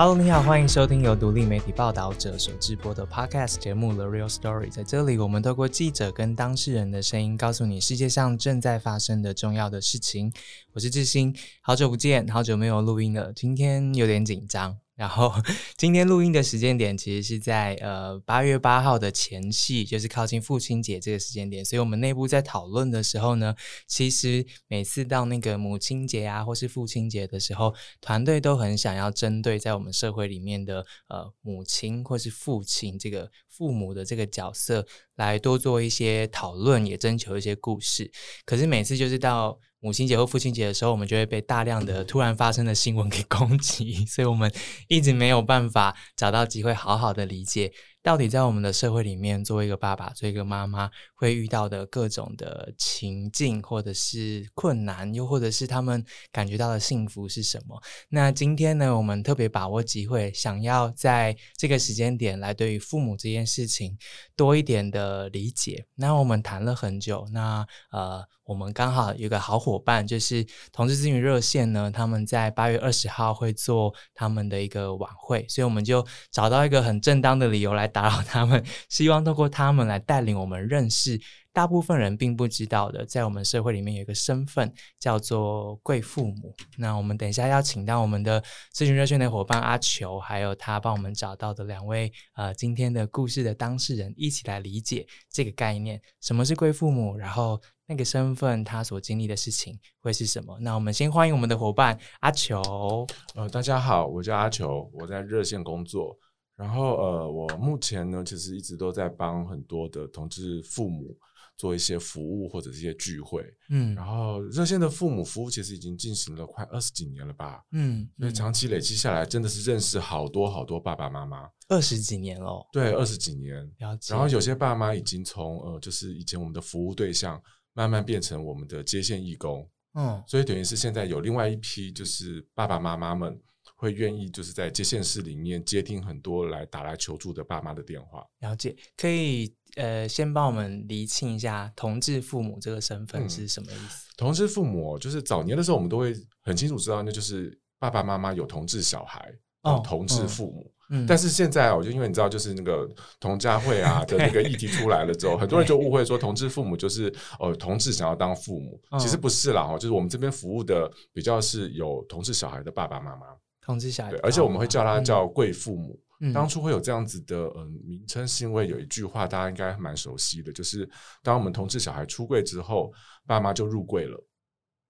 Hello，你好，欢迎收听由独立媒体报道者所直播的 Podcast 节目《The Real Story》。在这里，我们透过记者跟当事人的声音，告诉你世界上正在发生的重要的事情。我是志新，好久不见，好久没有录音了，今天有点紧张。然后今天录音的时间点其实是在呃八月八号的前夕，就是靠近父亲节这个时间点，所以我们内部在讨论的时候呢，其实每次到那个母亲节啊或是父亲节的时候，团队都很想要针对在我们社会里面的呃母亲或是父亲这个父母的这个角色来多做一些讨论，也征求一些故事。可是每次就是到母亲节或父亲节的时候，我们就会被大量的突然发生的新闻给攻击，所以我们一直没有办法找到机会好好的理解。到底在我们的社会里面，作为一个爸爸、作为一个妈妈，会遇到的各种的情境，或者是困难，又或者是他们感觉到的幸福是什么？那今天呢，我们特别把握机会，想要在这个时间点来对于父母这件事情多一点的理解。那我们谈了很久，那呃，我们刚好有个好伙伴，就是同志咨询热线呢，他们在八月二十号会做他们的一个晚会，所以我们就找到一个很正当的理由来。打扰他们，希望透过他们来带领我们认识大部分人并不知道的，在我们社会里面有一个身份叫做贵父母。那我们等一下要请到我们的咨询热线的伙伴阿球，还有他帮我们找到的两位呃今天的故事的当事人，一起来理解这个概念，什么是贵父母，然后那个身份他所经历的事情会是什么？那我们先欢迎我们的伙伴阿球。呃，大家好，我叫阿球，我在热线工作。然后呃，我目前呢，其实一直都在帮很多的同志父母做一些服务或者一些聚会，嗯，然后热线的父母服务其实已经进行了快二十几年了吧，嗯，所以长期累积下来，真的是认识好多好多爸爸妈妈，二十几年了，对，二十几年，了解。然后有些爸妈已经从呃，就是以前我们的服务对象，慢慢变成我们的接线义工，嗯，所以等于是现在有另外一批就是爸爸妈妈们。会愿意就是在接线室里面接听很多来打来求助的爸妈的电话。了解，可以呃，先帮我们厘清一下同志父母这个身份是什么意思？同志父母就是早年的时候，我们都会很清楚知道，那就是爸爸妈妈有同志小孩，哦，同志父母。嗯，但是现在哦，就因为你知道，就是那个同家会啊 的那个议题出来了之后，很多人就误会说同志父母就是呃，同志想要当父母，其实不是啦，哦，就是我们这边服务的比较是有同志小孩的爸爸妈妈。同志小孩，对，而且我们会叫他叫贵父母。当初会有这样子的嗯名称，是因为有一句话大家应该蛮熟悉的，就是当我们同志小孩出柜之后，爸妈就入柜了。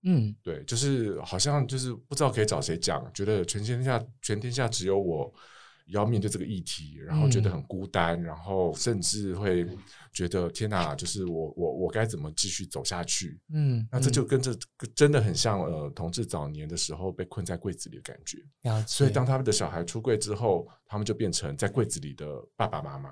嗯，对，就是好像就是不知道可以找谁讲，觉得全天下全天下只有我。要面对这个议题，然后觉得很孤单，然后甚至会觉得天哪，就是我我我该怎么继续走下去？嗯，那这就跟这真的很像呃，同志早年的时候被困在柜子里的感觉。所以当他们的小孩出柜之后，他们就变成在柜子里的爸爸妈妈。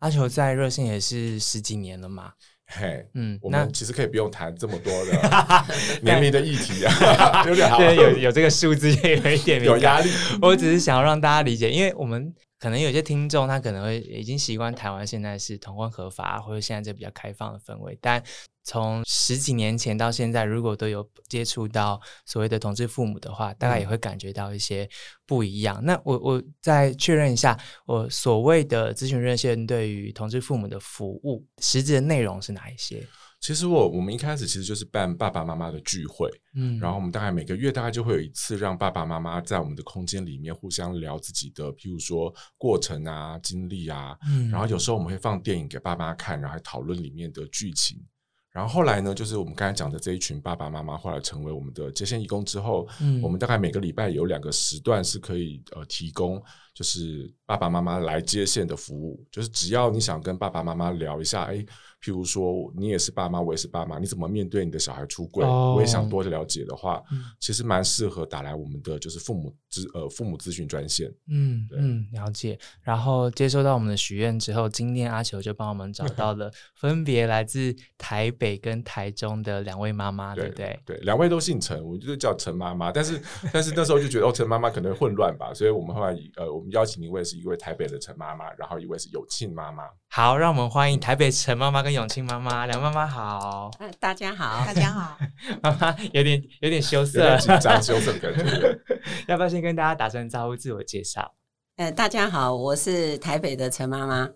阿球在热线也是十几年了嘛。嘿，嗯，我们其实可以不用谈这么多的 年龄的议题啊，有点对，有有这个数字也有一点有压力。我只是想要让大家理解，因为我们。可能有些听众他可能会已经习惯台湾现在是同婚合法，或者现在这比较开放的氛围。但从十几年前到现在，如果都有接触到所谓的同志父母的话，大概也会感觉到一些不一样。那我我再确认一下，我所谓的咨询热线对于同志父母的服务，实质的内容是哪一些？其实我我们一开始其实就是办爸爸妈妈的聚会，嗯，然后我们大概每个月大概就会有一次让爸爸妈妈在我们的空间里面互相聊自己的，譬如说过程啊、经历啊，嗯，然后有时候我们会放电影给爸妈看，然后讨论里面的剧情。然后后来呢，就是我们刚才讲的这一群爸爸妈妈后来成为我们的接线义工之后，嗯，我们大概每个礼拜有两个时段是可以呃提供，就是爸爸妈妈来接线的服务，就是只要你想跟爸爸妈妈聊一下，哎。譬如说，你也是爸妈，我也是爸妈，你怎么面对你的小孩出柜？我也想多了解的话，其实蛮适合打来我们的就是父母咨呃父母咨询专线。嗯嗯，了解。然后接收到我们的许愿之后，今天阿球就帮我们找到了 分别来自台北跟台中的两位妈妈，对不对？对，两位都姓陈，我就叫陈妈妈。但是但是那时候就觉得哦，陈妈妈可能混乱吧，所以我们后来呃，我们邀请一位是一位台北的陈妈妈，然后一位是永庆妈妈。好，让我们欢迎台北陈妈妈跟。永庆妈妈，梁妈妈好。嗯大家好，大家好。妈妈有点有点羞涩，紧张羞涩感觉。要不要先跟大家打声招呼，自我介绍？呃，大家好，我是台北的陈妈妈。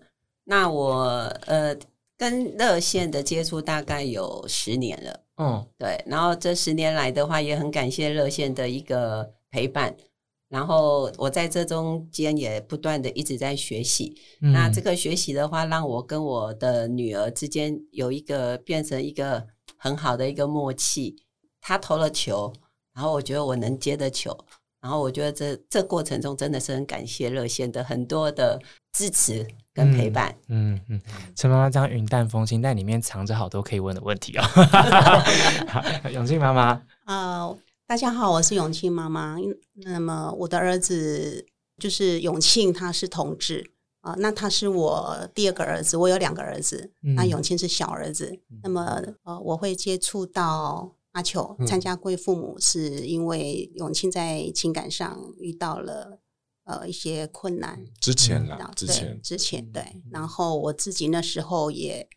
那我呃跟热线的接触大概有十年了。嗯，对。然后这十年来的话，也很感谢热线的一个陪伴。然后我在这中间也不断的一直在学习。那这个学习的话，让我跟我的女儿之间有一个变成一个很好的一个默契。她投了球，然后我觉得我能接的球。然后我觉得这这过程中真的是很感谢热线的很多的支持跟陪伴。嗯嗯，陈妈妈这样云淡风轻，但里面藏着好多可以问的问题哦。永庆妈妈，呃，大家好，我是永庆妈妈。那么我的儿子就是永庆，他是同志啊。那他是我第二个儿子，我有两个儿子，那永庆是小儿子。那么呃，我会接触到。阿球参加贵父母，是因为永庆在情感上遇到了呃一些困难。之前啦，之前之前对，然后我自己那时候也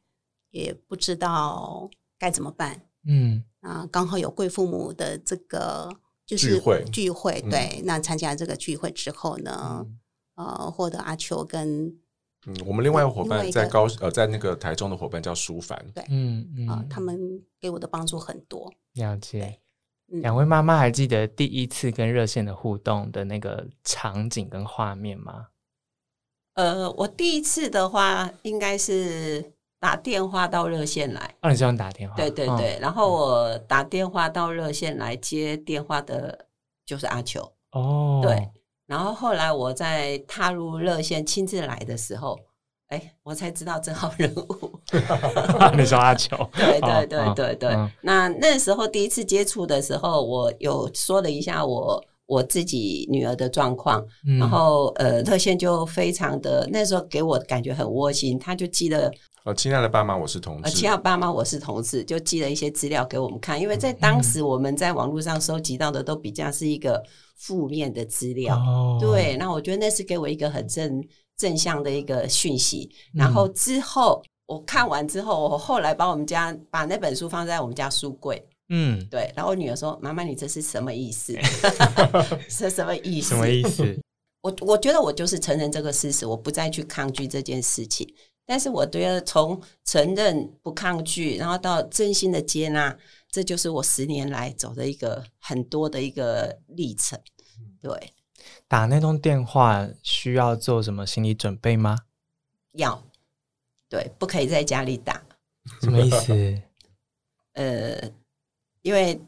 也不知道该怎么办。嗯啊，刚好有贵父母的这个就是聚会聚会，对，那参加这个聚会之后呢，呃，获得阿秋跟。嗯，我们另外一个伙伴在高呃，在那个台中的伙伴叫舒凡，对，嗯嗯啊，他们给我的帮助很多。了解，两位妈妈还记得第一次跟热线的互动的那个场景跟画面吗？呃，我第一次的话应该是打电话到热线来。哦，你喜欢打电话？对对对，然后我打电话到热线来接电话的，就是阿球。哦，对。然后后来我在踏入热线亲自来的时候，哎，我才知道这号人物。你说阿球？对对对对对。那那时候第一次接触的时候，我有说了一下我我自己女儿的状况，然后呃，热线就非常的那时候给我感觉很窝心，他就寄了呃，亲爱的爸妈，我是同事。亲爱的爸妈，我是同事，就寄了一些资料给我们看，因为在当时我们在网络上收集到的都比较是一个。负面的资料，哦对，那我觉得那是给我一个很正正向的一个讯息。然后之后我看完之后，我后来把我们家把那本书放在我们家书柜，嗯，对。然后我女儿说：“妈妈，你这是什么意思？是什么意思？什么意思？” 我我觉得我就是承认这个事实，我不再去抗拒这件事情。但是我觉得从承认不抗拒，然后到真心的接纳。这就是我十年来走的一个很多的一个历程。对，打那通电话需要做什么心理准备吗？要，对，不可以在家里打。什么意思？呃，因为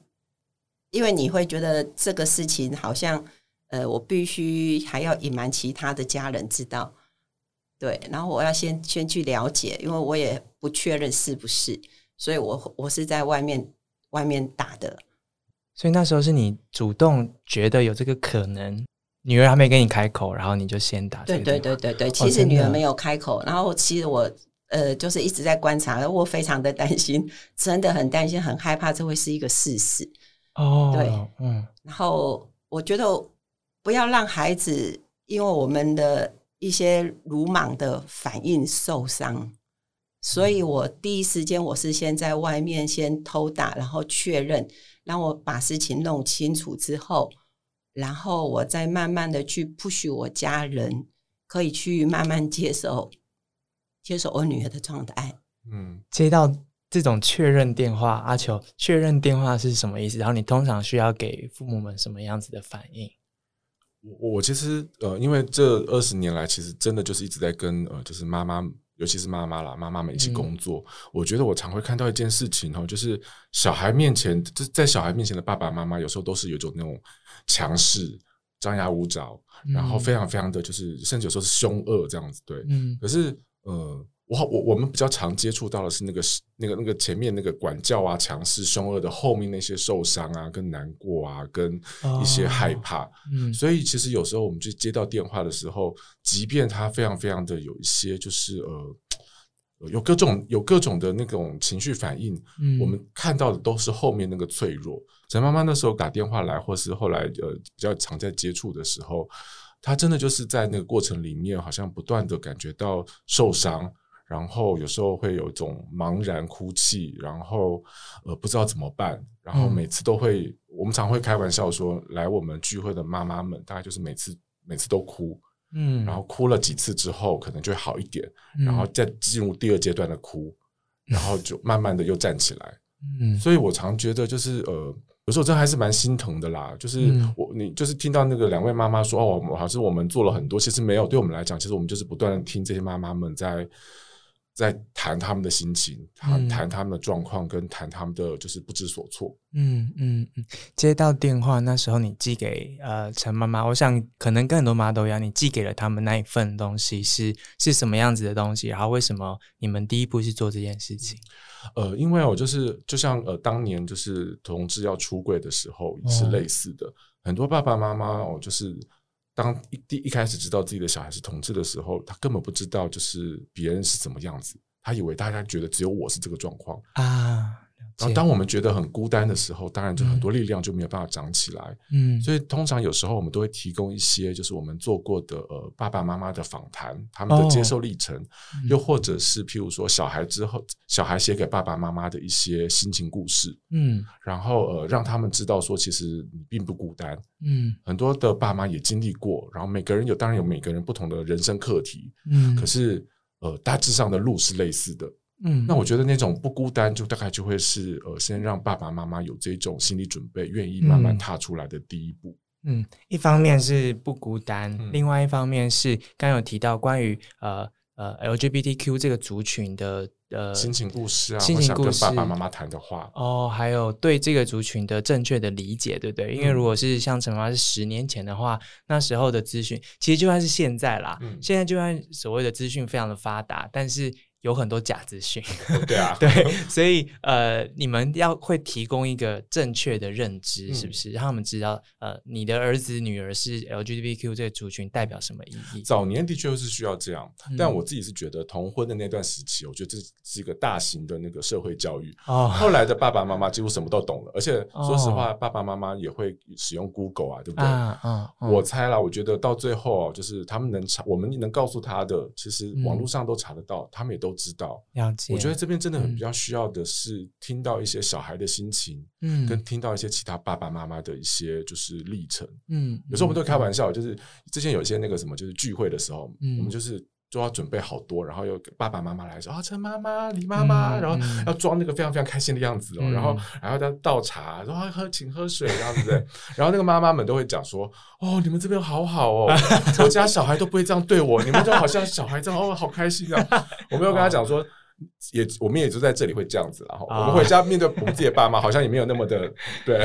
因为你会觉得这个事情好像，呃，我必须还要隐瞒其他的家人知道。对，然后我要先先去了解，因为我也不确认是不是，所以我我是在外面。外面打的，所以那时候是你主动觉得有这个可能，女儿还没跟你开口，然后你就先打。对对对对对，其实女儿没有开口，然后其实我呃就是一直在观察，我非常的担心，真的很担心，很害怕这会是一个事实。哦，对，嗯，然后我觉得不要让孩子因为我们的一些鲁莽的反应受伤。所以我第一时间我是先在外面先偷打，然后确认，让我把事情弄清楚之后，然后我再慢慢的去 push 我家人，可以去慢慢接受，接受我女儿的状态。嗯，接到这种确认电话，阿球确认电话是什么意思？然后你通常需要给父母们什么样子的反应？我我其实呃，因为这二十年来，其实真的就是一直在跟呃，就是妈妈。尤其是妈妈啦，妈妈们一起工作，我觉得我常会看到一件事情哦，就是小孩面前，就在小孩面前的爸爸妈妈，有时候都是有一种那种强势、张牙舞爪，然后非常非常的就是，甚至有时候是凶恶这样子。对，嗯。可是，呃，我我我们比较常接触到的是那个那个那个前面那个管教啊、强势、凶恶的后面那些受伤啊、跟难过啊、跟一些害怕。嗯。所以，其实有时候我们去接到电话的时候。即便他非常非常的有一些，就是呃，有各种有各种的那种情绪反应，嗯，我们看到的都是后面那个脆弱。陈妈妈那时候打电话来，或是后来呃比较常在接触的时候，她真的就是在那个过程里面，好像不断的感觉到受伤，然后有时候会有一种茫然哭泣，然后呃不知道怎么办，然后每次都会，我们常会开玩笑说，来我们聚会的妈妈们，大概就是每次每次都哭，嗯，然后哭了几次之后，可能就会好一点，然后再进入第二阶段的哭，然后就慢慢的又站起来，嗯，所以我常觉得就是呃。有时候真还是蛮心疼的啦，就是我你就是听到那个两位妈妈说哦，好像我们做了很多，其实没有。对我们来讲，其实我们就是不断的听这些妈妈们在在谈他们的心情，谈谈他们的状况，跟谈他们的就是不知所措。嗯嗯嗯。接到电话那时候，你寄给呃陈妈妈，我想可能跟很多妈都一样，你寄给了他们那一份东西是是什么样子的东西？然后为什么你们第一步是做这件事情？呃，因为我就是就像呃，当年就是同志要出柜的时候也是类似的，很多爸爸妈妈哦，就是当一第一开始知道自己的小孩是同志的时候，他根本不知道就是别人是怎么样子，他以为大家觉得只有我是这个状况啊。然后，当我们觉得很孤单的时候，当然就很多力量就没有办法长起来。嗯，所以通常有时候我们都会提供一些，就是我们做过的呃爸爸妈妈的访谈，他们的接受历程，又或者是譬如说小孩之后，小孩写给爸爸妈妈的一些心情故事。嗯，然后呃让他们知道说，其实你并不孤单。嗯，很多的爸妈也经历过，然后每个人有当然有每个人不同的人生课题。嗯，可是呃大致上的路是类似的。嗯，那我觉得那种不孤单，就大概就会是呃，先让爸爸妈妈有这种心理准备，愿意慢慢踏出来的第一步。嗯，一方面是不孤单，另外一方面是刚有提到关于呃呃 LGBTQ 这个族群的呃心情故事啊，心情故事，爸爸妈妈谈的话哦，还有对这个族群的正确的理解，对不对？因为如果是像陈妈是十年前的话，那时候的资讯其实就算是现在啦，现在就算所谓的资讯非常的发达，但是。有很多假资讯，对啊，对，所以呃，你们要会提供一个正确的认知，是不是让他们知道呃，你的儿子女儿是 LGBTQ 这个族群代表什么意义？早年的确是需要这样，但我自己是觉得同婚的那段时期，我觉得这是一个大型的那个社会教育。哦，后来的爸爸妈妈几乎什么都懂了，而且说实话，爸爸妈妈也会使用 Google 啊，对不对？嗯嗯，我猜了，我觉得到最后就是他们能查，我们能告诉他的，其实网络上都查得到，他们也都。知道，我觉得这边真的很比较需要的是听到一些小孩的心情，嗯，跟听到一些其他爸爸妈妈的一些就是历程，嗯，有时候我们都开玩笑，就是之前有一些那个什么，就是聚会的时候，嗯我们就是就要准备好多，然后又爸爸妈妈来说啊，陈妈妈、李妈妈，然后要装那个非常非常开心的样子哦，然后然后再倒茶，说喝请喝水。这样子，然后那个妈妈们都会讲说，哦，你们这边好好哦，我家小孩都不会这样对我，你们就好像小孩这样 哦，好开心啊。我没有跟他讲说，也我们也就在这里会这样子，然后我们回家面对我们自己的爸妈，好像也没有那么的 对。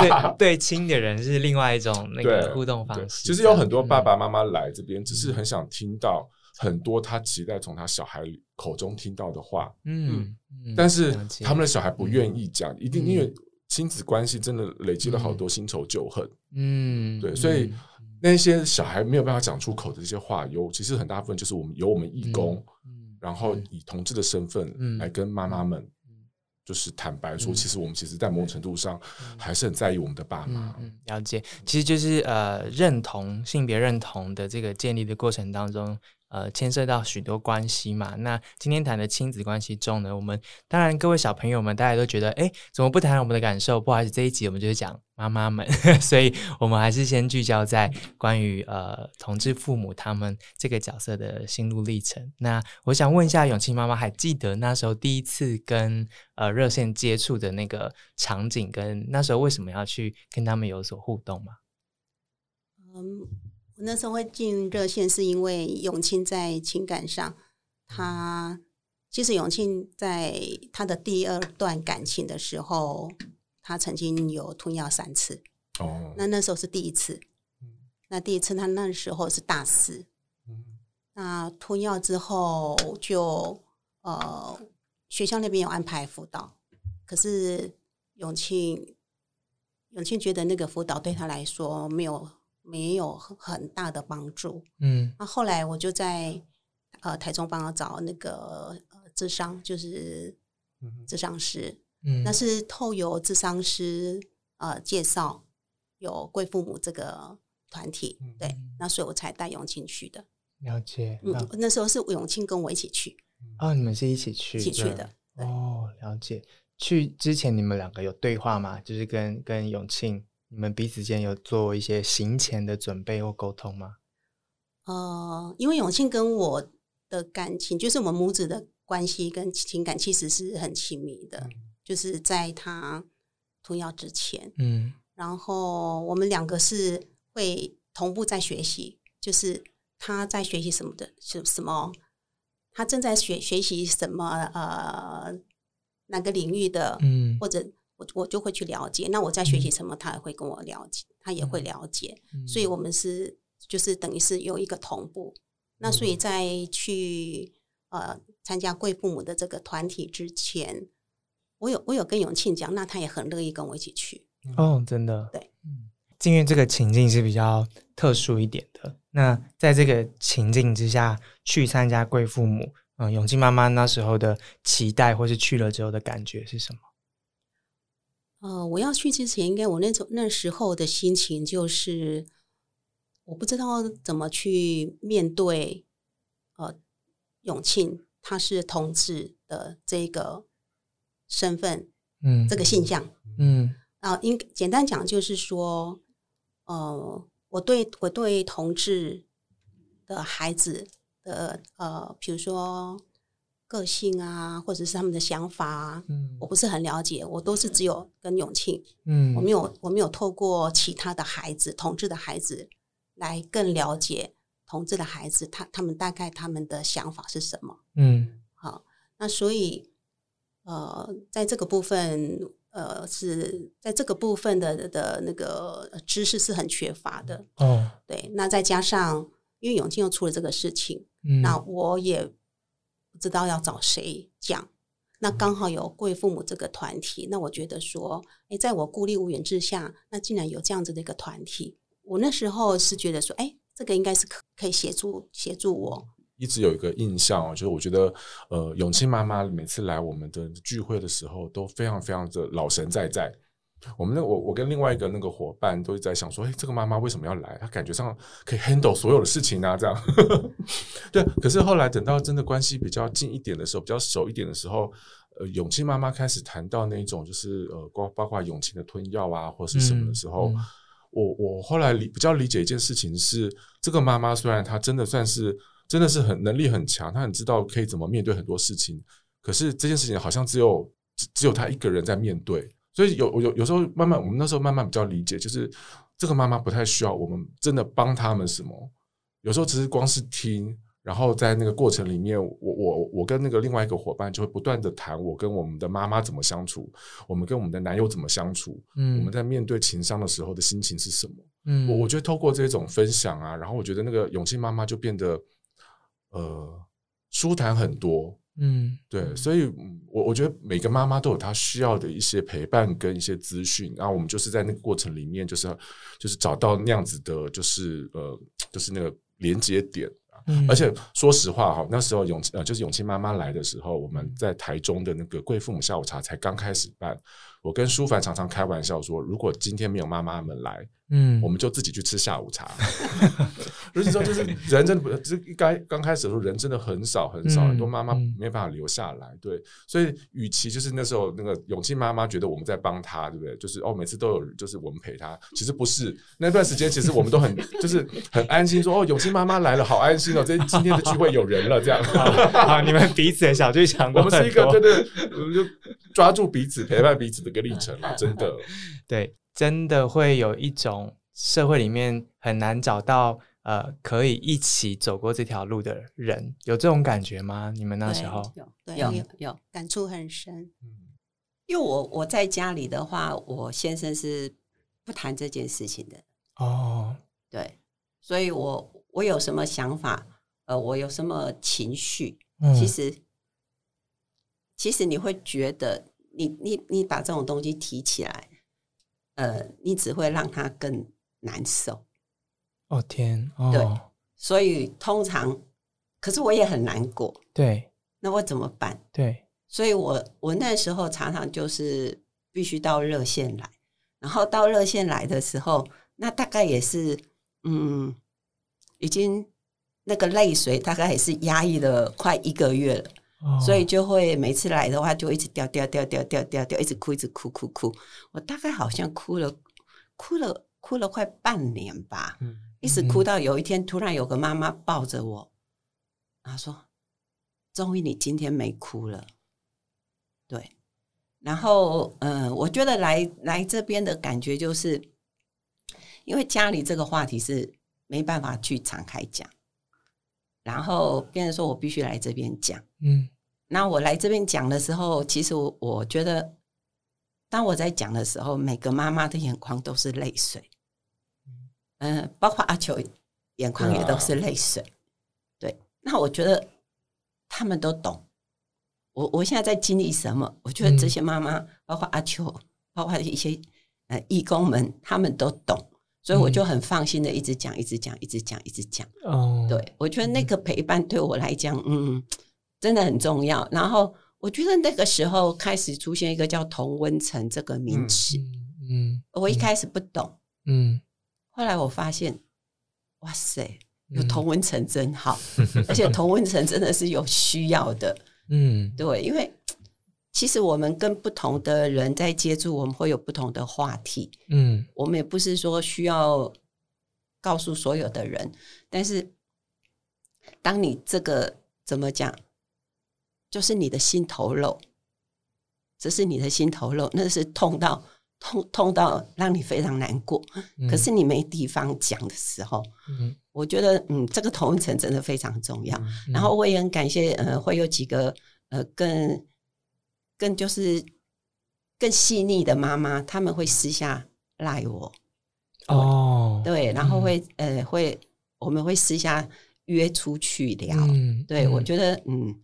对对亲的人是另外一种那个互动方式。其实有很多爸爸妈妈来这边，只是很想听到很多他期待从他小孩口中听到的话。嗯，但是他们的小孩不愿意讲，一定因为亲子关系真的累积了好多新仇旧恨。嗯，对，所以。那些小孩没有办法讲出口的这些话，有其实很大部分就是我们由我们义工，然后以同志的身份来跟妈妈们，就是坦白说，其实我们其实，在某种程度上还是很在意我们的爸妈。嗯了解，其实就是呃，认同性别认同的这个建立的过程当中。呃，牵涉到许多关系嘛。那今天谈的亲子关系中呢，我们当然各位小朋友们，大家都觉得，哎，怎么不谈我们的感受？不好意思，这一集我们就是讲妈妈们，所以我们还是先聚焦在关于呃同志父母他们这个角色的心路历程。那我想问一下，永庆妈妈，还记得那时候第一次跟呃热线接触的那个场景，跟那时候为什么要去跟他们有所互动吗？嗯。那时候会进热线，是因为永庆在情感上，他其实永庆在他的第二段感情的时候，他曾经有吞药三次。哦，那那时候是第一次。那第一次他那时候是大四。那吞药之后就呃学校那边有安排辅导，可是永庆永庆觉得那个辅导对他来说没有。没有很大的帮助，嗯，那后来我就在呃台中帮他找那个呃智商，就是智商师，嗯，那是透由智商师呃介绍有贵父母这个团体，对，那所以我才带永庆去的。了解，嗯，那时候是永庆跟我一起去，哦，你们是一起去一起去的。哦，了解。去之前你们两个有对话吗？就是跟跟永庆，你们彼此间有做一些行前的准备或沟通吗？呃，因为永庆跟我的感情，就是我们母子的关系跟情感，其实是很亲密的。就是在他吞药之前，嗯，然后我们两个是会同步在学习，就是他在学习什么的，什什么？他正在学学习什么？呃。哪个领域的，嗯，或者我我就会去了解。那我在学习什么，他也会跟我了解，他也会了解。所以，我们是就是等于是有一个同步。那所以在去呃参加贵父母的这个团体之前，我有我有跟永庆讲，那他也很乐意跟我一起去。哦，真的，对，嗯，因为这个情境是比较特殊一点的。那在这个情境之下去参加贵父母。嗯，永庆妈妈那时候的期待，或是去了之后的感觉是什么？呃，我要去之前，应该我那种那时候的心情就是，我不知道怎么去面对。呃，永庆他是同志的这个身份，嗯，这个现象，嗯，啊，应简单讲就是说，呃，我对我对同志的孩子。的呃，比如说个性啊，或者是他们的想法啊，嗯，我不是很了解，我都是只有跟永庆，嗯，我没有我没有透过其他的孩子，同志的孩子来更了解同志的孩子，他他们大概他们的想法是什么，嗯，好，那所以呃，在这个部分，呃，是在这个部分的的那个知识是很缺乏的，哦，对，那再加上因为永庆又出了这个事情。那我也不知道要找谁讲，那刚好有贵父母这个团体，那我觉得说，哎，在我孤立无援之下，那竟然有这样子的一个团体，我那时候是觉得说，哎，这个应该是可可以协助协助我。一直有一个印象哦，就是我觉得，呃，永庆妈妈每次来我们的聚会的时候，都非常非常的老神在在。我们那我我跟另外一个那个伙伴都在想说，哎，这个妈妈为什么要来？她感觉上可以 handle 所有的事情啊，这样。对，可是后来等到真的关系比较近一点的时候，比较熟一点的时候，呃，永庆妈妈开始谈到那种就是呃，包包括永庆的吞药啊，或是什么的时候，我我后来理比较理解一件事情是，这个妈妈虽然她真的算是真的是很能力很强，她很知道可以怎么面对很多事情，可是这件事情好像只有只只有她一个人在面对。所以有有有时候慢慢，我们那时候慢慢比较理解，就是这个妈妈不太需要我们真的帮他们什么，有时候只是光是听，然后在那个过程里面，我我我跟那个另外一个伙伴就会不断的谈我跟我们的妈妈怎么相处，我们跟我们的男友怎么相处，嗯，我们在面对情商的时候的心情是什么，嗯，我我觉得透过这种分享啊，然后我觉得那个勇气妈妈就变得呃舒坦很多。嗯，对，所以，我我觉得每个妈妈都有她需要的一些陪伴跟一些资讯，然后我们就是在那个过程里面，就是就是找到那样子的，就是呃，就是那个连接点啊。而且说实话哈，那时候永呃就是永庆妈妈来的时候，我们在台中的那个贵父母下午茶才刚开始办。我跟舒凡常常开玩笑说，如果今天没有妈妈们来，嗯，我们就自己去吃下午茶。实际上就是人真的不，就是刚刚开始的时候人真的很少很少，很多妈妈没办法留下来。对，所以与其就是那时候那个永庆妈妈觉得我们在帮她，对不对？就是哦，每次都有就是我们陪她，其实不是那段时间，其实我们都很 就是很安心，说哦，永庆妈妈来了，好安心哦，这今天的聚会有人了，这样。啊，你们彼此的小剧场，我们是一个真的，就抓住彼此，陪伴彼此的。一个历程了，真的，对，真的会有一种社会里面很难找到呃可以一起走过这条路的人，有这种感觉吗？你们那时候有有有有感触很深。嗯，因为我我在家里的话，我先生是不谈这件事情的哦，对，所以我我有什么想法，呃，我有什么情绪，其实其实你会觉得。你你你把这种东西提起来，呃，你只会让他更难受。哦天，对，所以通常，可是我也很难过。对，那我怎么办？对，所以我我那时候常常就是必须到热线来，然后到热线来的时候，那大概也是，嗯，已经那个泪水大概也是压抑了快一个月了。所以就会每次来的话就一直掉掉掉掉掉掉掉，一直哭一直哭哭哭。我大概好像哭了哭了哭了快半年吧，一直哭到有一天突然有个妈妈抱着我，她说：“终于你今天没哭了。”对，然后嗯，我觉得来来这边的感觉就是，因为家里这个话题是没办法去敞开讲。然后别人说我必须来这边讲，嗯，那我来这边讲的时候，其实我我觉得，当我在讲的时候，每个妈妈的眼眶都是泪水，嗯，包括阿球眼眶也都是泪水，对。那我觉得他们都懂，我我现在在经历什么？我觉得这些妈妈，包括阿秋，包括一些呃义工们，他们都懂。所以我就很放心的一直讲，一直讲，一直讲，一直讲。哦，对，我觉得那个陪伴对我来讲，嗯，真的很重要。然后我觉得那个时候开始出现一个叫同温层这个名词，嗯，我一开始不懂，嗯，后来我发现，哇塞，有同温层真好，而且同温层真的是有需要的，嗯，对，因为。其实我们跟不同的人在接触，我们会有不同的话题。嗯，我们也不是说需要告诉所有的人，但是当你这个怎么讲，就是你的心头肉，这是你的心头肉，那是痛到痛痛到让你非常难过。可是你没地方讲的时候，嗯，我觉得嗯，这个同层真的非常重要。然后我也很感谢，呃，会有几个呃更。更就是更细腻的妈妈，他们会私下赖我哦，对，然后会呃会我们会私下约出去聊，对我觉得嗯，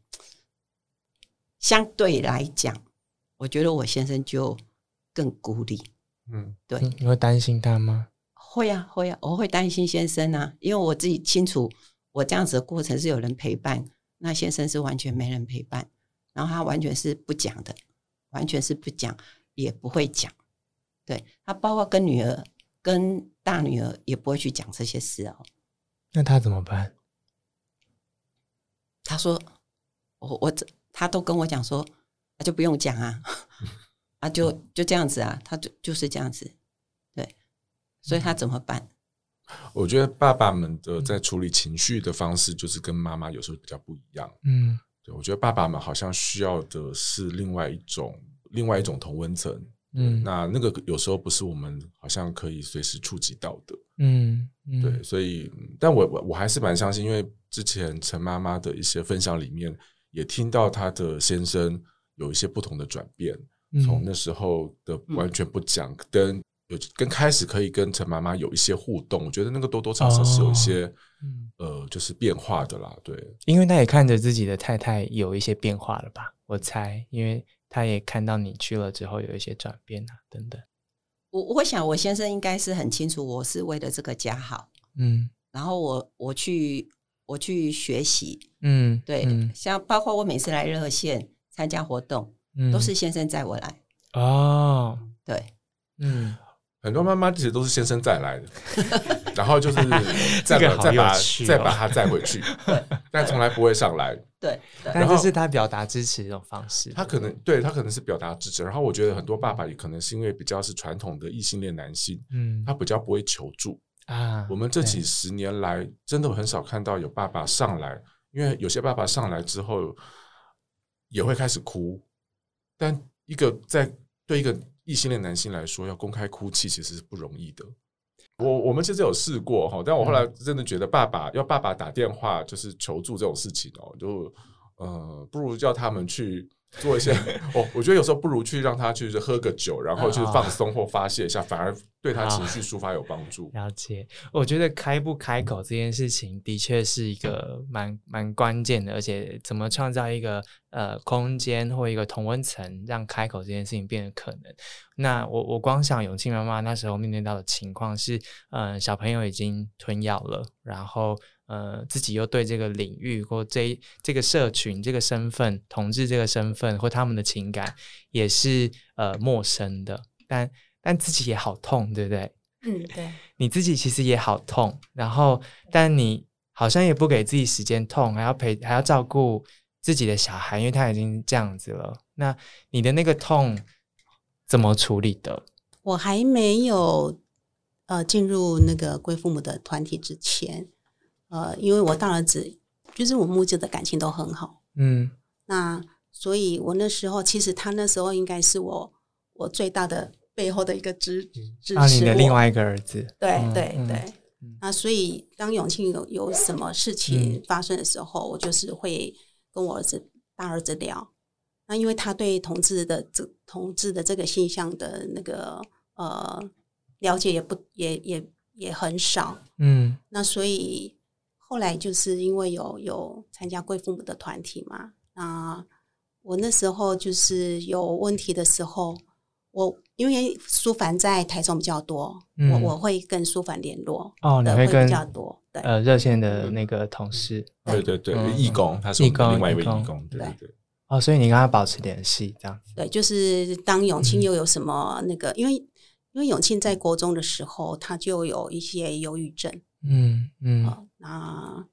相对来讲，我觉得我先生就更孤立，嗯，对，你会担心他吗？会啊会啊，我会担心先生啊，因为我自己清楚，我这样子的过程是有人陪伴，那先生是完全没人陪伴。然后他完全是不讲的，完全是不讲，也不会讲。对他，包括跟女儿、跟大女儿，也不会去讲这些事哦。那他怎么办？他说：“我我这，他都跟我讲说，那就不用讲啊，啊，就就这样子啊，他就就是这样子。对，所以他怎么办？我觉得爸爸们的在处理情绪的方式，就是跟妈妈有时候比较不一样。嗯。对我觉得爸爸们好像需要的是另外一种、另外一种同温层，嗯，那那个有时候不是我们好像可以随时触及到的，嗯，对，所以，但我我我还是蛮相信，因为之前陈妈妈的一些分享里面，也听到她的先生有一些不同的转变，从那时候的完全不讲跟。有跟开始可以跟陈妈妈有一些互动，我觉得那个多多少少是有一些，呃，就是变化的啦。对，因为他也看着自己的太太有一些变化了吧？我猜，因为他也看到你去了之后有一些转变啊，等等。我我想，我先生应该是很清楚，我是为了这个家好。嗯，然后我我去我去学习，嗯，对，像包括我每次来热线参加活动，都是先生载我来。哦，对，嗯。很多妈妈其实都是先生再来的，然后就是 再把再把再把他载回去，但从来不会上来。对，但这是他表达支持的一种方式。他可能对他可能是表达支持，然后我觉得很多爸爸也可能是因为比较是传统的异性恋男性，嗯，他比较不会求助。啊。我们这几十年来真的很少看到有爸爸上来，因为有些爸爸上来之后也会开始哭，但一个在对一个。异性恋男性来说，要公开哭泣其实是不容易的。我我们其实有试过哈，但我后来真的觉得，爸爸要爸爸打电话就是求助这种事情哦，就呃，不如叫他们去。做一些，我 我觉得有时候不如去让他去喝个酒，然后去放松或发泄一下，反而对他情绪抒发有帮助。了解，我觉得开不开口这件事情的确是一个蛮蛮关键的，而且怎么创造一个呃空间或一个同温层，让开口这件事情变得可能。那我我光想永庆妈妈那时候面对到的情况是，嗯，小朋友已经吞药了，然后。呃，自己又对这个领域或这这个社群、这个身份、同志这个身份或他们的情感也是呃陌生的，但但自己也好痛，对不对？嗯，对。你自己其实也好痛，然后但你好像也不给自己时间痛，还要陪，还要照顾。自己的小孩，因为他已经这样子了。那你的那个痛怎么处理的？我还没有呃进入那个贵父母的团体之前，呃，因为我大儿子就是我母子的感情都很好，嗯，那所以我那时候其实他那时候应该是我我最大的背后的一个支支持。你的另外一个儿子，对对对。那所以当永庆有有什么事情发生的时候，我就是会跟我儿子大儿子聊。那因为他对同志的这同志的这个现象的那个呃了解也不也也也很少，嗯，那所以后来就是因为有有参加贵父母的团体嘛，啊我那时候就是有问题的时候，我因为苏凡在台中比较多，我我会跟苏凡联络哦，你会跟比较多，对，呃，热线的那个同事，对对对，义工，他是另外一位义工，对对。哦，所以你跟他保持联系，这样子。对，就是当永庆又有什么那个，因为因为永庆在国中的时候，他就有一些忧郁症。嗯嗯。那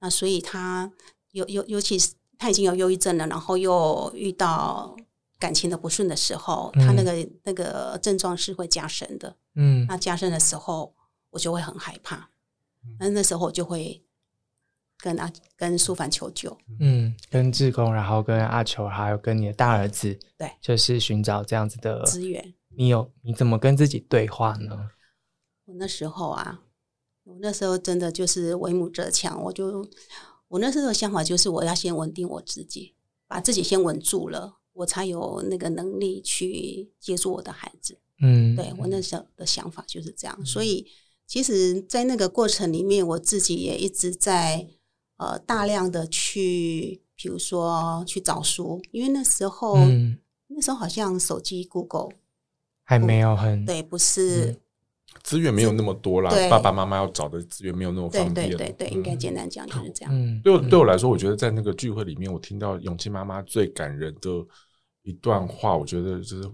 那所以他尤尤尤其是他已经有忧郁症了，然后又遇到感情的不顺的时候，他那个那个症状是会加深的。嗯。那加深的时候，我就会很害怕。那那时候我就会。跟阿跟苏凡求救，嗯，跟志工，然后跟阿球，还有跟你的大儿子，对，就是寻找这样子的资源。你有你怎么跟自己对话呢？我那时候啊，我那时候真的就是为母则强，我就我那时候的想法就是我要先稳定我自己，把自己先稳住了，我才有那个能力去接触我的孩子。嗯，对我那时候的想法就是这样。所以其实，在那个过程里面，我自己也一直在。呃，大量的去，比如说去找书，因为那时候，那时候好像手机 Google 还没有很对，不是资源没有那么多啦，爸爸妈妈要找的资源没有那么方便。对对对，应该简单讲就是这样。嗯，对我对我来说，我觉得在那个聚会里面，我听到永庆妈妈最感人的一段话，我觉得就是。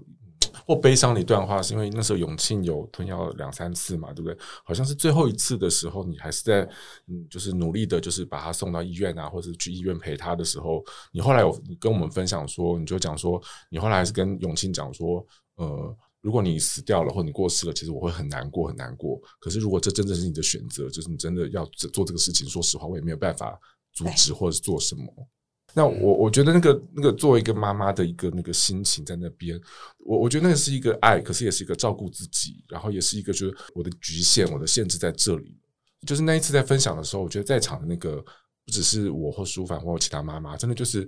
或悲伤的一段话，是因为那时候永庆有吞药两三次嘛，对不对？好像是最后一次的时候，你还是在嗯，就是努力的，就是把他送到医院啊，或者去医院陪他的时候，你后来有跟我们分享说，你就讲说，你后来还是跟永庆讲说，呃，如果你死掉了或你过世了，其实我会很难过，很难过。可是如果这真的是你的选择，就是你真的要做这个事情，说实话，我也没有办法阻止或者做什么。那我我觉得那个那个作为一个妈妈的一个那个心情在那边，我我觉得那个是一个爱，可是也是一个照顾自己，然后也是一个就是我的局限，我的限制在这里。就是那一次在分享的时候，我觉得在场的那个不只是我或舒凡或其他妈妈，真的就是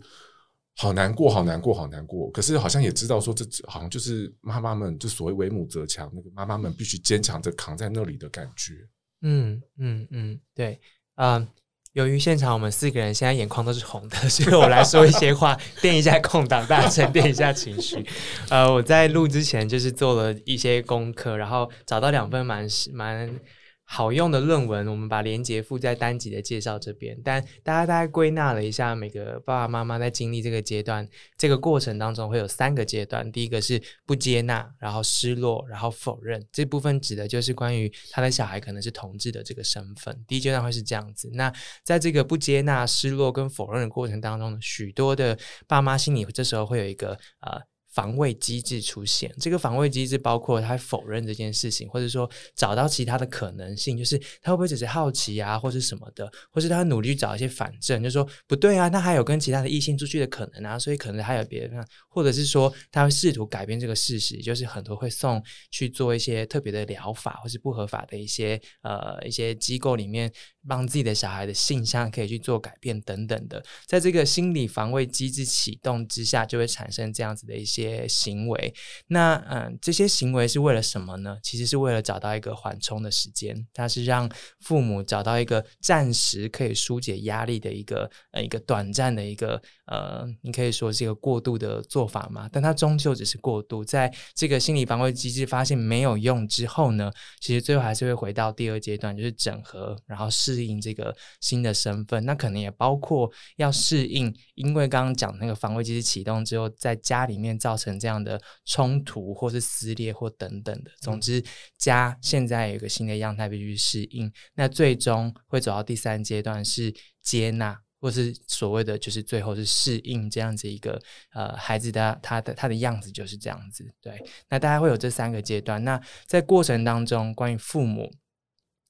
好难过，好难过，好难过。可是好像也知道说，这好像就是妈妈们就所谓为母则强，那个妈妈们必须坚强着扛在那里的感觉。嗯嗯嗯，对啊。由于现场我们四个人现在眼眶都是红的，所以我来说一些话，垫一下空档，大家沉淀一下情绪。呃，我在录之前就是做了一些功课，然后找到两份蛮蛮。好用的论文，我们把连接附在单集的介绍这边。但大家大概归纳了一下，每个爸爸妈妈在经历这个阶段、这个过程当中，会有三个阶段。第一个是不接纳，然后失落，然后否认。这部分指的就是关于他的小孩可能是同志的这个身份。第一阶段会是这样子。那在这个不接纳、失落跟否认的过程当中，许多的爸妈心里这时候会有一个呃。防卫机制出现，这个防卫机制包括他否认这件事情，或者说找到其他的可能性，就是他会不会只是好奇啊，或者什么的，或是他努力去找一些反证，就说不对啊，他还有跟其他的异性出去的可能啊，所以可能还有别人，或者是说他会试图改变这个事实，就是很多会送去做一些特别的疗法，或是不合法的一些呃一些机构里面，帮自己的小孩的性向可以去做改变等等的，在这个心理防卫机制启动之下，就会产生这样子的一些。些行为，那嗯，这些行为是为了什么呢？其实是为了找到一个缓冲的时间，它是让父母找到一个暂时可以疏解压力的一个呃一个短暂的一个呃，你可以说是一个过渡的做法嘛。但它终究只是过渡，在这个心理防卫机制发现没有用之后呢，其实最后还是会回到第二阶段，就是整合，然后适应这个新的身份。那可能也包括要适应，因为刚刚讲那个防卫机制启动之后，在家里面造。成这样的冲突，或是撕裂，或等等的。总之，家现在有一个新的样态，必须适应。那最终会走到第三阶段，是接纳。或是所谓的就是最后是适应这样子一个呃孩子的他的他的样子就是这样子。对，那大家会有这三个阶段。那在过程当中，关于父母。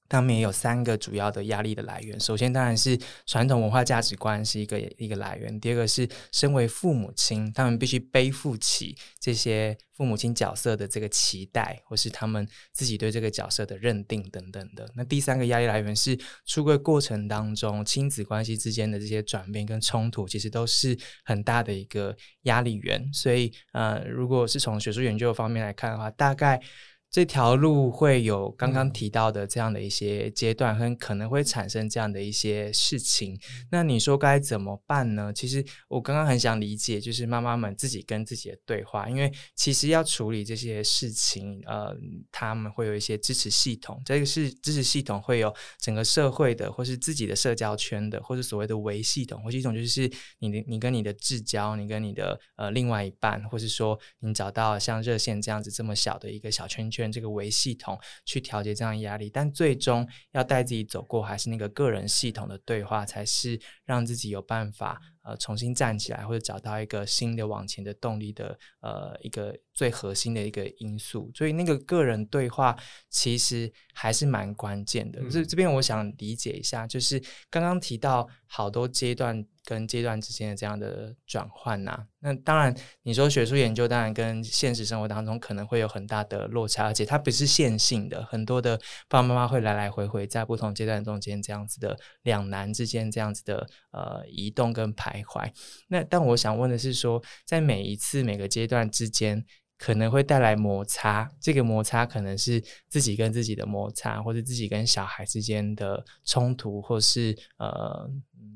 他们也有三个主要的压力的来源。首先，当然是传统文化价值观是一个一个来源。第二个是身为父母亲，他们必须背负起这些父母亲角色的这个期待，或是他们自己对这个角色的认定等等的。那第三个压力来源是出柜过程当中亲子关系之间的这些转变跟冲突，其实都是很大的一个压力源。所以，呃，如果是从学术研究方面来看的话，大概。这条路会有刚刚提到的这样的一些阶段，很可能会产生这样的一些事情。那你说该怎么办呢？其实我刚刚很想理解，就是妈妈们自己跟自己的对话，因为其实要处理这些事情，呃，他们会有一些支持系统。这个是支持系统会有整个社会的，或是自己的社交圈的，或是所谓的维系统，或是一种就是你的你跟你的至交，你跟你的呃另外一半，或是说你找到像热线这样子这么小的一个小圈圈。这个维系统去调节这样压力，但最终要带自己走过，还是那个个人系统的对话，才是让自己有办法呃重新站起来，或者找到一个新的往前的动力的呃一个最核心的一个因素。所以那个个人对话其实还是蛮关键的。这这边我想理解一下，就是刚刚提到好多阶段。跟阶段之间的这样的转换呐，那当然你说学术研究当然跟现实生活当中可能会有很大的落差，而且它不是线性的，很多的爸爸妈妈会来来回回在不同阶段中间这样子的两难之间这样子的呃移动跟徘徊。那但我想问的是说，在每一次每个阶段之间。可能会带来摩擦，这个摩擦可能是自己跟自己的摩擦，或者自己跟小孩之间的冲突，或是呃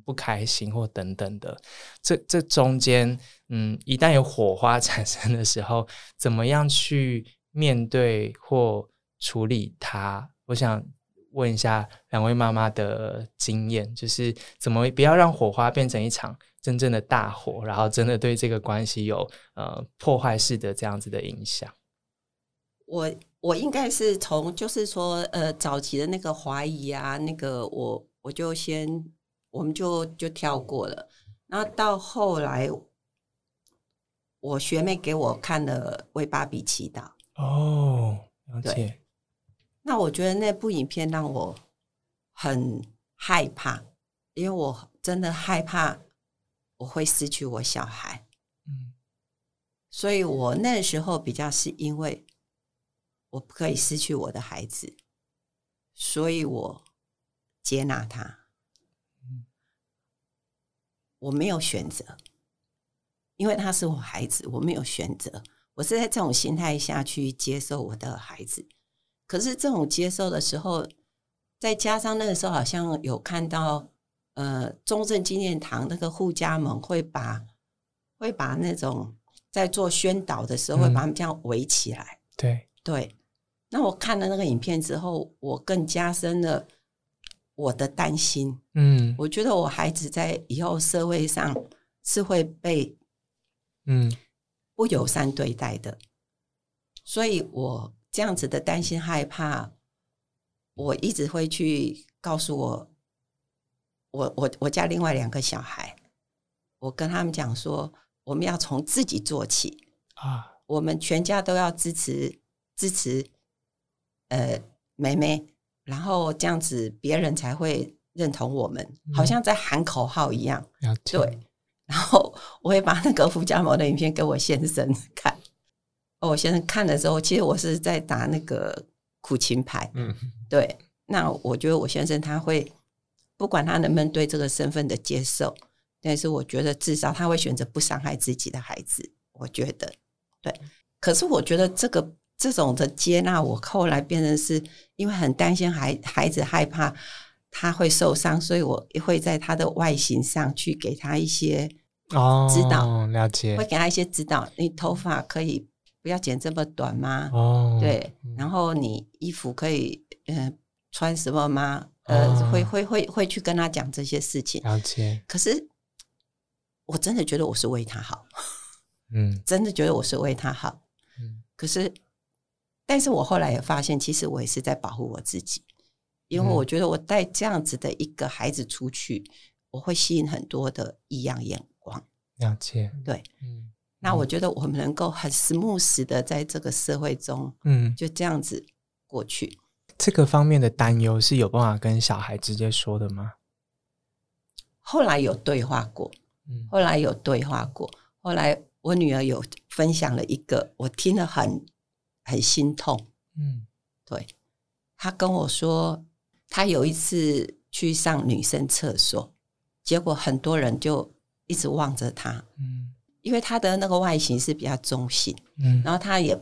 不开心或等等的。这这中间，嗯，一旦有火花 产生的时候，怎么样去面对或处理它？我想问一下两位妈妈的经验，就是怎么不要让火花变成一场。真正的大火，然后真的对这个关系有呃破坏式的这样子的影响。我我应该是从就是说呃早期的那个怀疑啊，那个我我就先我们就就跳过了。然后到后来，我学妹给我看了《为芭比祈祷》哦，了解。那我觉得那部影片让我很害怕，因为我真的害怕。我会失去我小孩，嗯，所以我那时候比较是因为我不可以失去我的孩子，所以我接纳他，嗯，我没有选择，因为他是我孩子，我没有选择，我是在这种心态下去接受我的孩子。可是这种接受的时候，再加上那个时候好像有看到。呃，中正纪念堂那个护家们会把会把那种在做宣导的时候，会把他们这样围起来。对对，那我看了那个影片之后，我更加深了我的担心。嗯，我觉得我孩子在以后社会上是会被嗯不友善对待的，所以我这样子的担心害怕，我一直会去告诉我。我我我家另外两个小孩，我跟他们讲说，我们要从自己做起啊，我们全家都要支持支持，呃，妹妹，然后这样子别人才会认同我们，好像在喊口号一样。对，然后我会把那个福家毛的影片给我先生看，我先生看的时候，其实我是在打那个苦情牌。嗯，对，那我觉得我先生他会。不管他能不能对这个身份的接受，但是我觉得至少他会选择不伤害自己的孩子。我觉得，对。可是我觉得这个这种的接纳，我后来变成是因为很担心孩孩子害怕他会受伤，所以我会在他的外形上去给他一些哦指导，了解，会给他一些指导。你头发可以不要剪这么短吗？哦，对。然后你衣服可以嗯穿什么吗？呃，会会会会去跟他讲这些事情。了解。可是我真的觉得我是为他好，嗯，真的觉得我是为他好。嗯。可是，但是我后来也发现，其实我也是在保护我自己，因为我觉得我带这样子的一个孩子出去，我会吸引很多的异样眼光。了解，对，嗯，那我觉得我们能够很 smooth 的在这个社会中，嗯，就这样子过去。这个方面的担忧是有办法跟小孩直接说的吗？后来有对话过，嗯，后来有对话过，后来我女儿有分享了一个，我听了很很心痛，嗯，对，她跟我说，她有一次去上女生厕所，结果很多人就一直望着她，嗯，因为她的那个外形是比较中性，嗯，然后她也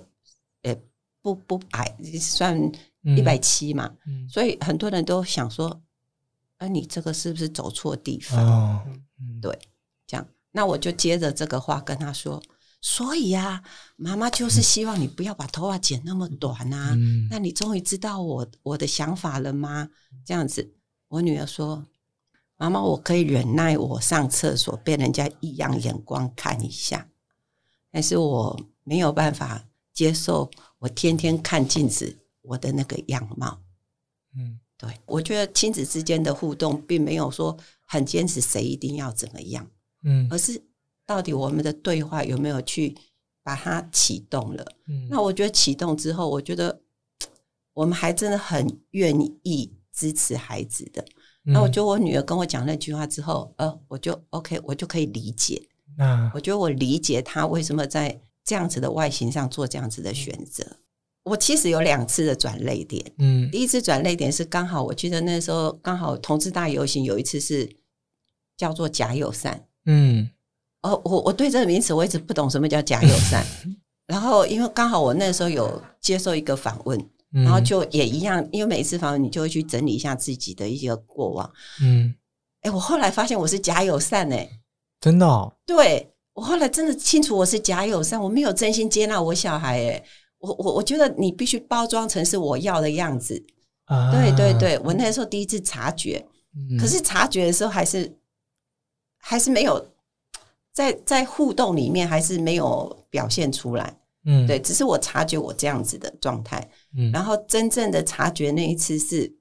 也不不矮，算。一百七嘛，所以很多人都想说：“哎，你这个是不是走错地方？”对，这样，那我就接着这个话跟他说：“所以呀，妈妈就是希望你不要把头发剪那么短啊。那你终于知道我我的想法了吗？”这样子，我女儿说：“妈妈，我可以忍耐我上厕所被人家异样眼光看一下，但是我没有办法接受我天天看镜子。”我的那个样貌，嗯，对，我觉得亲子之间的互动并没有说很坚持谁一定要怎么样，嗯，而是到底我们的对话有没有去把它启动了？嗯，那我觉得启动之后，我觉得我们还真的很愿意支持孩子的。那我觉得我女儿跟我讲那句话之后，呃，我就 OK，我就可以理解。那我觉得我理解她为什么在这样子的外形上做这样子的选择。我其实有两次的转泪点，嗯，第一次转泪点是刚好我记得那时候刚好同志大游行，有一次是叫做假友善，嗯，哦，我我对这个名词我一直不懂什么叫假友善，然后因为刚好我那时候有接受一个访问，然后就也一样，因为每一次访问你就会去整理一下自己的一些过往，嗯，哎，我后来发现我是假友善，哎，真的，对我后来真的清楚我是假友善，我没有真心接纳我小孩，哎。我我我觉得你必须包装成是我要的样子，对对对，我那时候第一次察觉，可是察觉的时候还是还是没有在在互动里面还是没有表现出来，嗯，对，只是我察觉我这样子的状态，嗯，然后真正的察觉那一次是，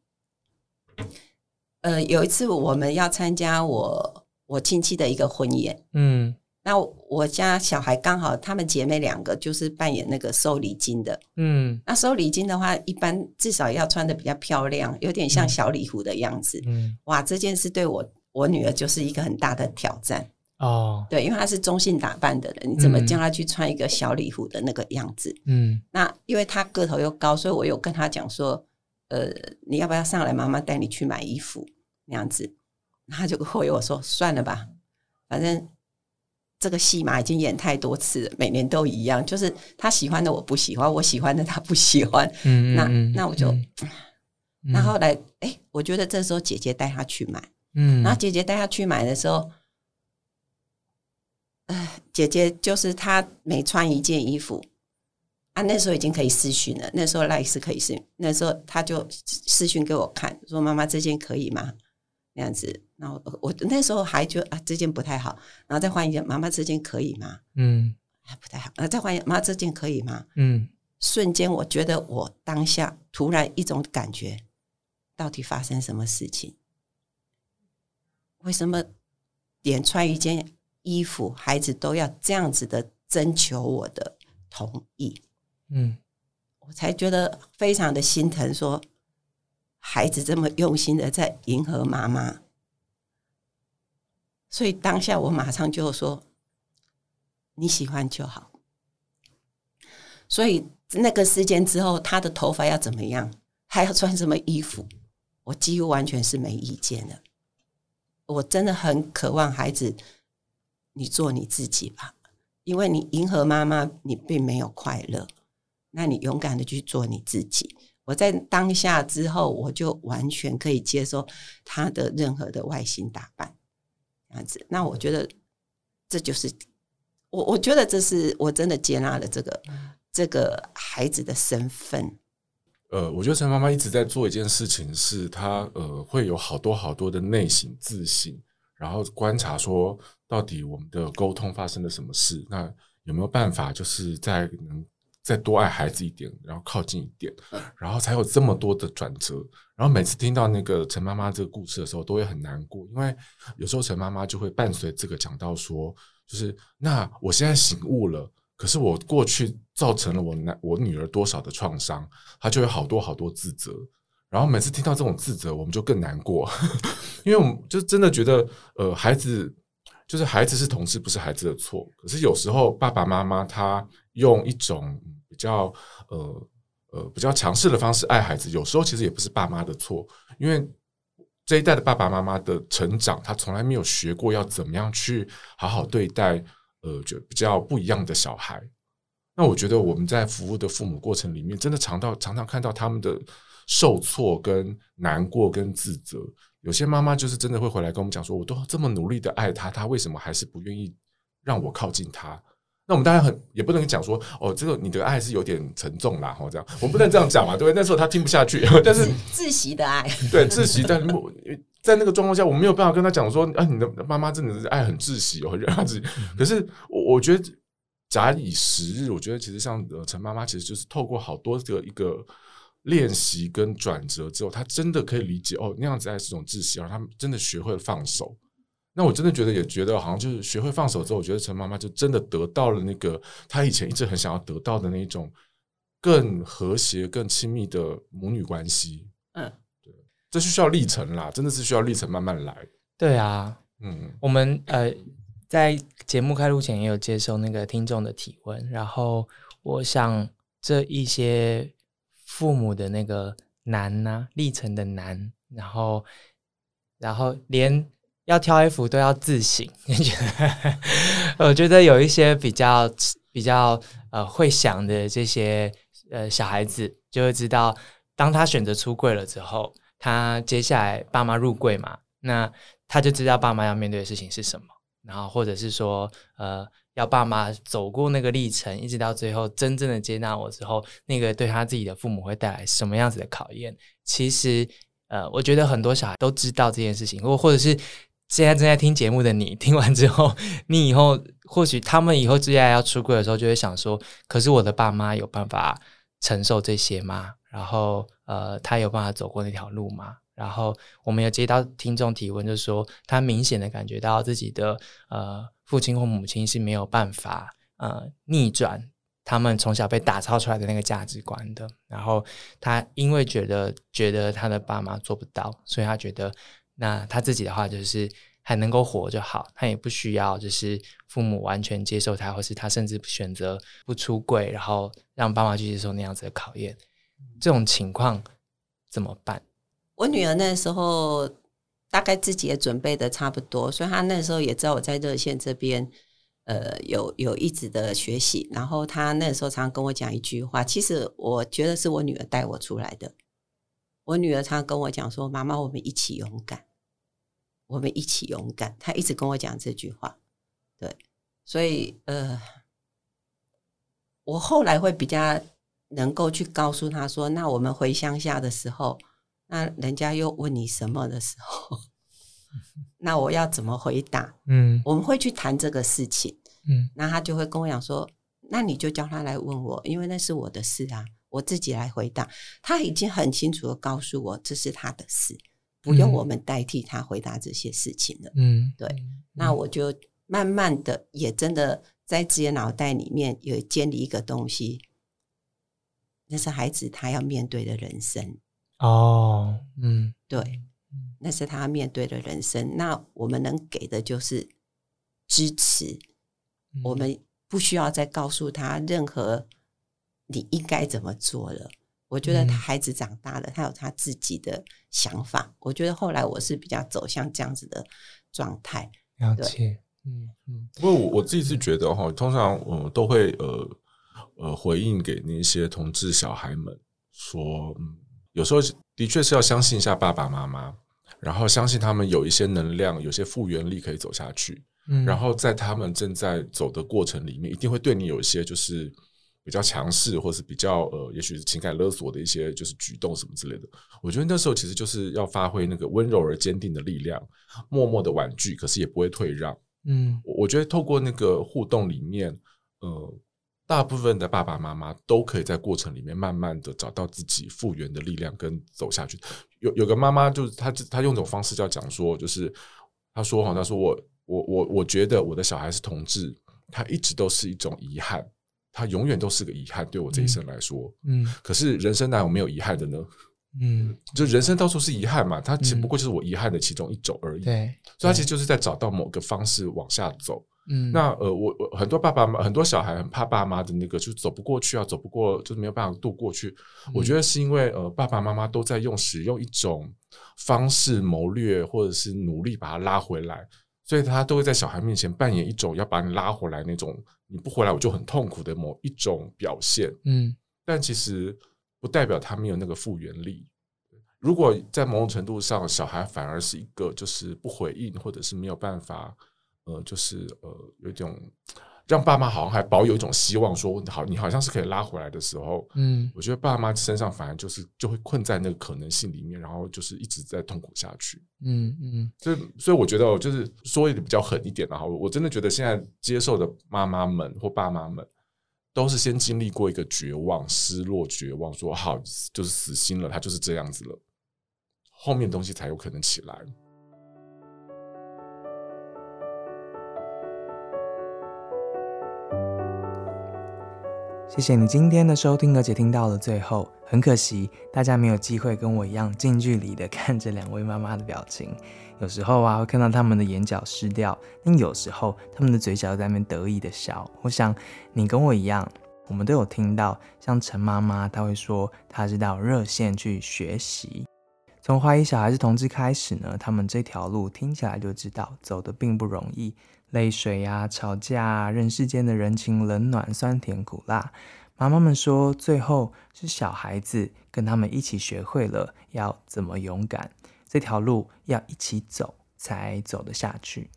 呃，有一次我们要参加我我亲戚的一个婚宴，嗯。那我家小孩刚好，她们姐妹两个就是扮演那个收礼金的。嗯，那收礼金的话，一般至少要穿的比较漂亮，有点像小礼服的样子。嗯，哇，这件事对我我女儿就是一个很大的挑战。哦，对，因为她是中性打扮的人，你怎么叫她去穿一个小礼服的那个样子？嗯，那因为她个头又高，所以我有跟她讲说，呃，你要不要上来，妈妈带你去买衣服那样子？她就回我说，算了吧，反正。这个戏码已经演太多次了，每年都一样，就是他喜欢的我不喜欢，我喜欢的他不喜欢。嗯那那我就，那后来，哎，我觉得这时候姐姐带他去买，嗯，然后姐姐带他去买的时候，哎，姐姐就是她每穿一件衣服，啊，那时候已经可以私讯了，那时候赖是可以私，那时候他就私讯给我看，说妈妈这件可以吗？那样子。然后我那时候还觉得啊这件不太好，然后再换一件，妈妈这件可以吗？嗯，还不太好，啊再换一件，妈这件可以吗？嗯，瞬间我觉得我当下突然一种感觉，到底发生什么事情？为什么连穿一件衣服，孩子都要这样子的征求我的同意？嗯，我才觉得非常的心疼，说孩子这么用心的在迎合妈妈。所以当下我马上就说你喜欢就好。所以那个时间之后，他的头发要怎么样，还要穿什么衣服，我几乎完全是没意见的。我真的很渴望孩子，你做你自己吧，因为你迎合妈妈，你并没有快乐。那你勇敢的去做你自己。我在当下之后，我就完全可以接受他的任何的外形打扮。这样子，那我觉得这就是我，我觉得这是我真的接纳了这个这个孩子的身份。呃，我觉得陈妈妈一直在做一件事情，是她呃会有好多好多的内省自省，然后观察说到底我们的沟通发生了什么事，那有没有办法就是在能再多爱孩子一点，然后靠近一点，然后才有这么多的转折。然后每次听到那个陈妈妈这个故事的时候，都会很难过，因为有时候陈妈妈就会伴随这个讲到说，就是那我现在醒悟了，可是我过去造成了我男我女儿多少的创伤，她就有好多好多自责。然后每次听到这种自责，我们就更难过，因为我们就真的觉得，呃，孩子就是孩子是同事，不是孩子的错。可是有时候爸爸妈妈他用一种比较呃呃比较强势的方式爱孩子，有时候其实也不是爸妈的错，因为这一代的爸爸妈妈的成长，他从来没有学过要怎么样去好好对待呃就比较不一样的小孩。那我觉得我们在服务的父母过程里面，真的常到常常看到他们的。受挫、跟难过、跟自责，有些妈妈就是真的会回来跟我们讲说：“我都这么努力的爱他，他为什么还是不愿意让我靠近他？”那我们当然很也不能讲说：“哦，这个你的爱是有点沉重啦。”哦，这样我们不能这样讲嘛，对不对？那时候他听不下去，但是窒息的爱，对窒息，但在那个状况下，我没有办法跟他讲说：“啊，你的妈妈真的是爱很窒息哦，让他自己。”可是我我觉得假以时日，我觉得其实像陈妈妈，其实就是透过好多的一个。练习跟转折之后，他真的可以理解哦，那样子爱是种窒息，然后他们真的学会了放手。那我真的觉得，也觉得好像就是学会放手之后，我觉得陈妈妈就真的得到了那个她以前一直很想要得到的那种更和谐、更亲密的母女关系。嗯，对，这是需要历程啦，真的是需要历程慢慢来。对啊，嗯，我们呃在节目开录前也有接受那个听众的提问，然后我想这一些。父母的那个难呢，历程的难，然后，然后连要挑衣服都要自省。我觉得有一些比较比较呃会想的这些呃小孩子，就会知道，当他选择出柜了之后，他接下来爸妈入柜嘛，那他就知道爸妈要面对的事情是什么，然后或者是说呃。要爸妈走过那个历程，一直到最后真正的接纳我之后，那个对他自己的父母会带来什么样子的考验？其实，呃，我觉得很多小孩都知道这件事情，或或者是现在正在听节目的你，听完之后，你以后或许他们以后接下来要出柜的时候，就会想说：，可是我的爸妈有办法承受这些吗？然后，呃，他有办法走过那条路吗？然后，我们有接到听众提问，就是说他明显的感觉到自己的呃。父亲或母亲是没有办法呃逆转他们从小被打造出来的那个价值观的。然后他因为觉得觉得他的爸妈做不到，所以他觉得那他自己的话就是还能够活就好，他也不需要就是父母完全接受他，或是他甚至选择不出柜，然后让爸妈去接受那样子的考验。这种情况怎么办？我女儿那时候。大概自己也准备的差不多，所以她那时候也知道我在热线这边，呃，有有一直的学习。然后他那时候常常跟我讲一句话，其实我觉得是我女儿带我出来的。我女儿常常跟我讲说：“妈妈，我们一起勇敢，我们一起勇敢。”他一直跟我讲这句话。对，所以呃，我后来会比较能够去告诉他说：“那我们回乡下的时候。”那人家又问你什么的时候，那我要怎么回答？嗯，我们会去谈这个事情。嗯，那他就会跟我讲说：“那你就叫他来问我，因为那是我的事啊，我自己来回答。”他已经很清楚的告诉我，这是他的事，不用我们代替他回答这些事情了。嗯，对。那我就慢慢的，也真的在自己脑袋里面有建立一个东西，那是孩子他要面对的人生。哦，嗯，对，那是他面对的人生。那我们能给的就是支持，我们不需要再告诉他任何你应该怎么做了。我觉得他孩子长大了，他有他自己的想法。我觉得后来我是比较走向这样子的状态。了解，嗯嗯。不过我我自己是觉得哈，通常我都会呃呃回应给那些同志小孩们说，嗯。有时候的确是要相信一下爸爸妈妈，然后相信他们有一些能量，有些复原力可以走下去。嗯，然后在他们正在走的过程里面，一定会对你有一些就是比较强势，或是比较呃，也许是情感勒索的一些就是举动什么之类的。我觉得那时候其实就是要发挥那个温柔而坚定的力量，默默的婉拒，可是也不会退让。嗯，我觉得透过那个互动里面，呃。大部分的爸爸妈妈都可以在过程里面慢慢的找到自己复原的力量跟走下去。有有个妈妈就是她她用这种方式叫讲说，就是她说哈，她说我我我我觉得我的小孩是同志，他一直都是一种遗憾，他永远都是个遗憾，对我这一生来说，嗯，可是人生哪有没有遗憾的呢？嗯，就人生到处是遗憾嘛，它只不过就是我遗憾的其中一种而已。对，所以他其实就是在找到某个方式往下走。嗯，那呃，我我很多爸爸妈很多小孩很怕爸妈的那个，就走不过去啊，走不过，就是没有办法渡过去。我觉得是因为呃，爸爸妈妈都在用使用一种方式谋略，或者是努力把他拉回来，所以他都会在小孩面前扮演一种要把你拉回来那种，你不回来我就很痛苦的某一种表现。嗯，但其实不代表他没有那个复原力。如果在某种程度上，小孩反而是一个就是不回应，或者是没有办法。呃，就是呃，有一种让爸妈好像还保有一种希望，说好，你好像是可以拉回来的时候，嗯，我觉得爸妈身上反而就是就会困在那个可能性里面，然后就是一直在痛苦下去，嗯嗯，所以所以我觉得就是说一点比较狠一点的哈，我真的觉得现在接受的妈妈们或爸妈们，都是先经历过一个绝望、失落、绝望，说好就是死心了，他就是这样子了，后面东西才有可能起来。谢谢你今天的收听，而且听到了最后。很可惜，大家没有机会跟我一样近距离的看着两位妈妈的表情。有时候啊，会看到他们的眼角失掉，但有时候他们的嘴角在那边得意的笑。我想你跟我一样，我们都有听到，像陈妈妈，她会说她是到热线去学习。从怀疑小孩是同志开始呢，他们这条路听起来就知道走的并不容易。泪水呀，吵架，人世间的人情冷暖，酸甜苦辣。妈妈们说，最后是小孩子跟他们一起学会了要怎么勇敢，这条路要一起走才走得下去。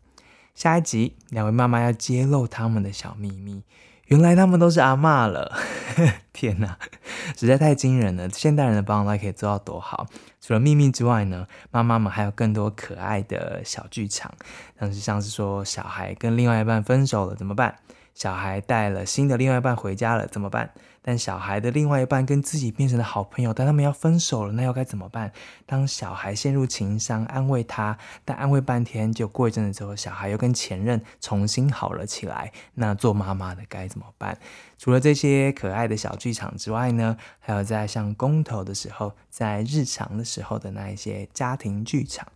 下一集，两位妈妈要揭露他们的小秘密。原来他们都是阿妈了，天哪，实在太惊人了！现代人的帮 o 可以做到多好？除了秘密之外呢，妈妈们还有更多可爱的小剧场，像是像是说小孩跟另外一半分手了怎么办？小孩带了新的另外一半回家了怎么办？但小孩的另外一半跟自己变成了好朋友，但他们要分手了，那又该怎么办？当小孩陷入情伤，安慰他，但安慰半天，就过一阵子之后，小孩又跟前任重新好了起来，那做妈妈的该怎么办？除了这些可爱的小剧场之外呢，还有在像公投的时候，在日常的时候的那一些家庭剧场，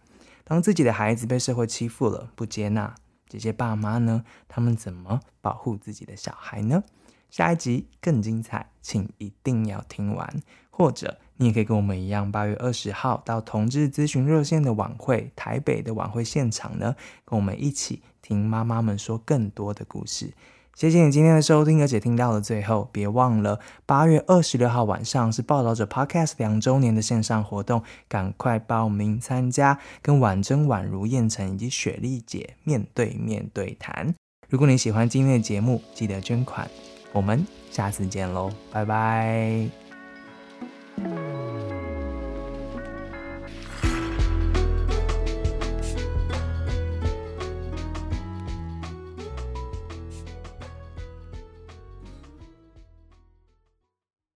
当自己的孩子被社会欺负了，不接纳，这些爸妈呢，他们怎么保护自己的小孩呢？下一集更精彩，请一定要听完。或者你也可以跟我们一样，八月二十号到同志咨询热线的晚会，台北的晚会现场呢，跟我们一起听妈妈们说更多的故事。谢谢你今天的收听，而且听到了最后，别忘了八月二十六号晚上是报道者 Podcast 两周年的线上活动，赶快报名参加，跟婉珍、宛如、燕城以及雪莉姐面对面对谈。如果你喜欢今天的节目，记得捐款。我们下次见喽，拜拜。